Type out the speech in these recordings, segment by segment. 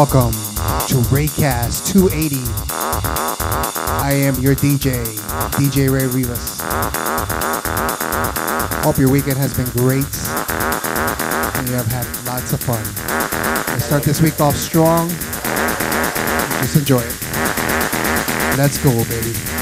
welcome to ReyCast 280. I am your DJ, DJ Rey Rivas. Hope your weekend has been great and you have had lots of fun. Let's start this week off strong. Just enjoy it. Let's go, baby.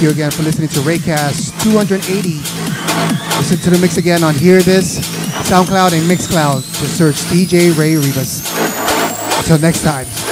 You again for listening to ReyCast 280. Listen to the mix again on Hear This, SoundCloud, and Mixcloud. Just search DJ Rey Rivas. Until next time.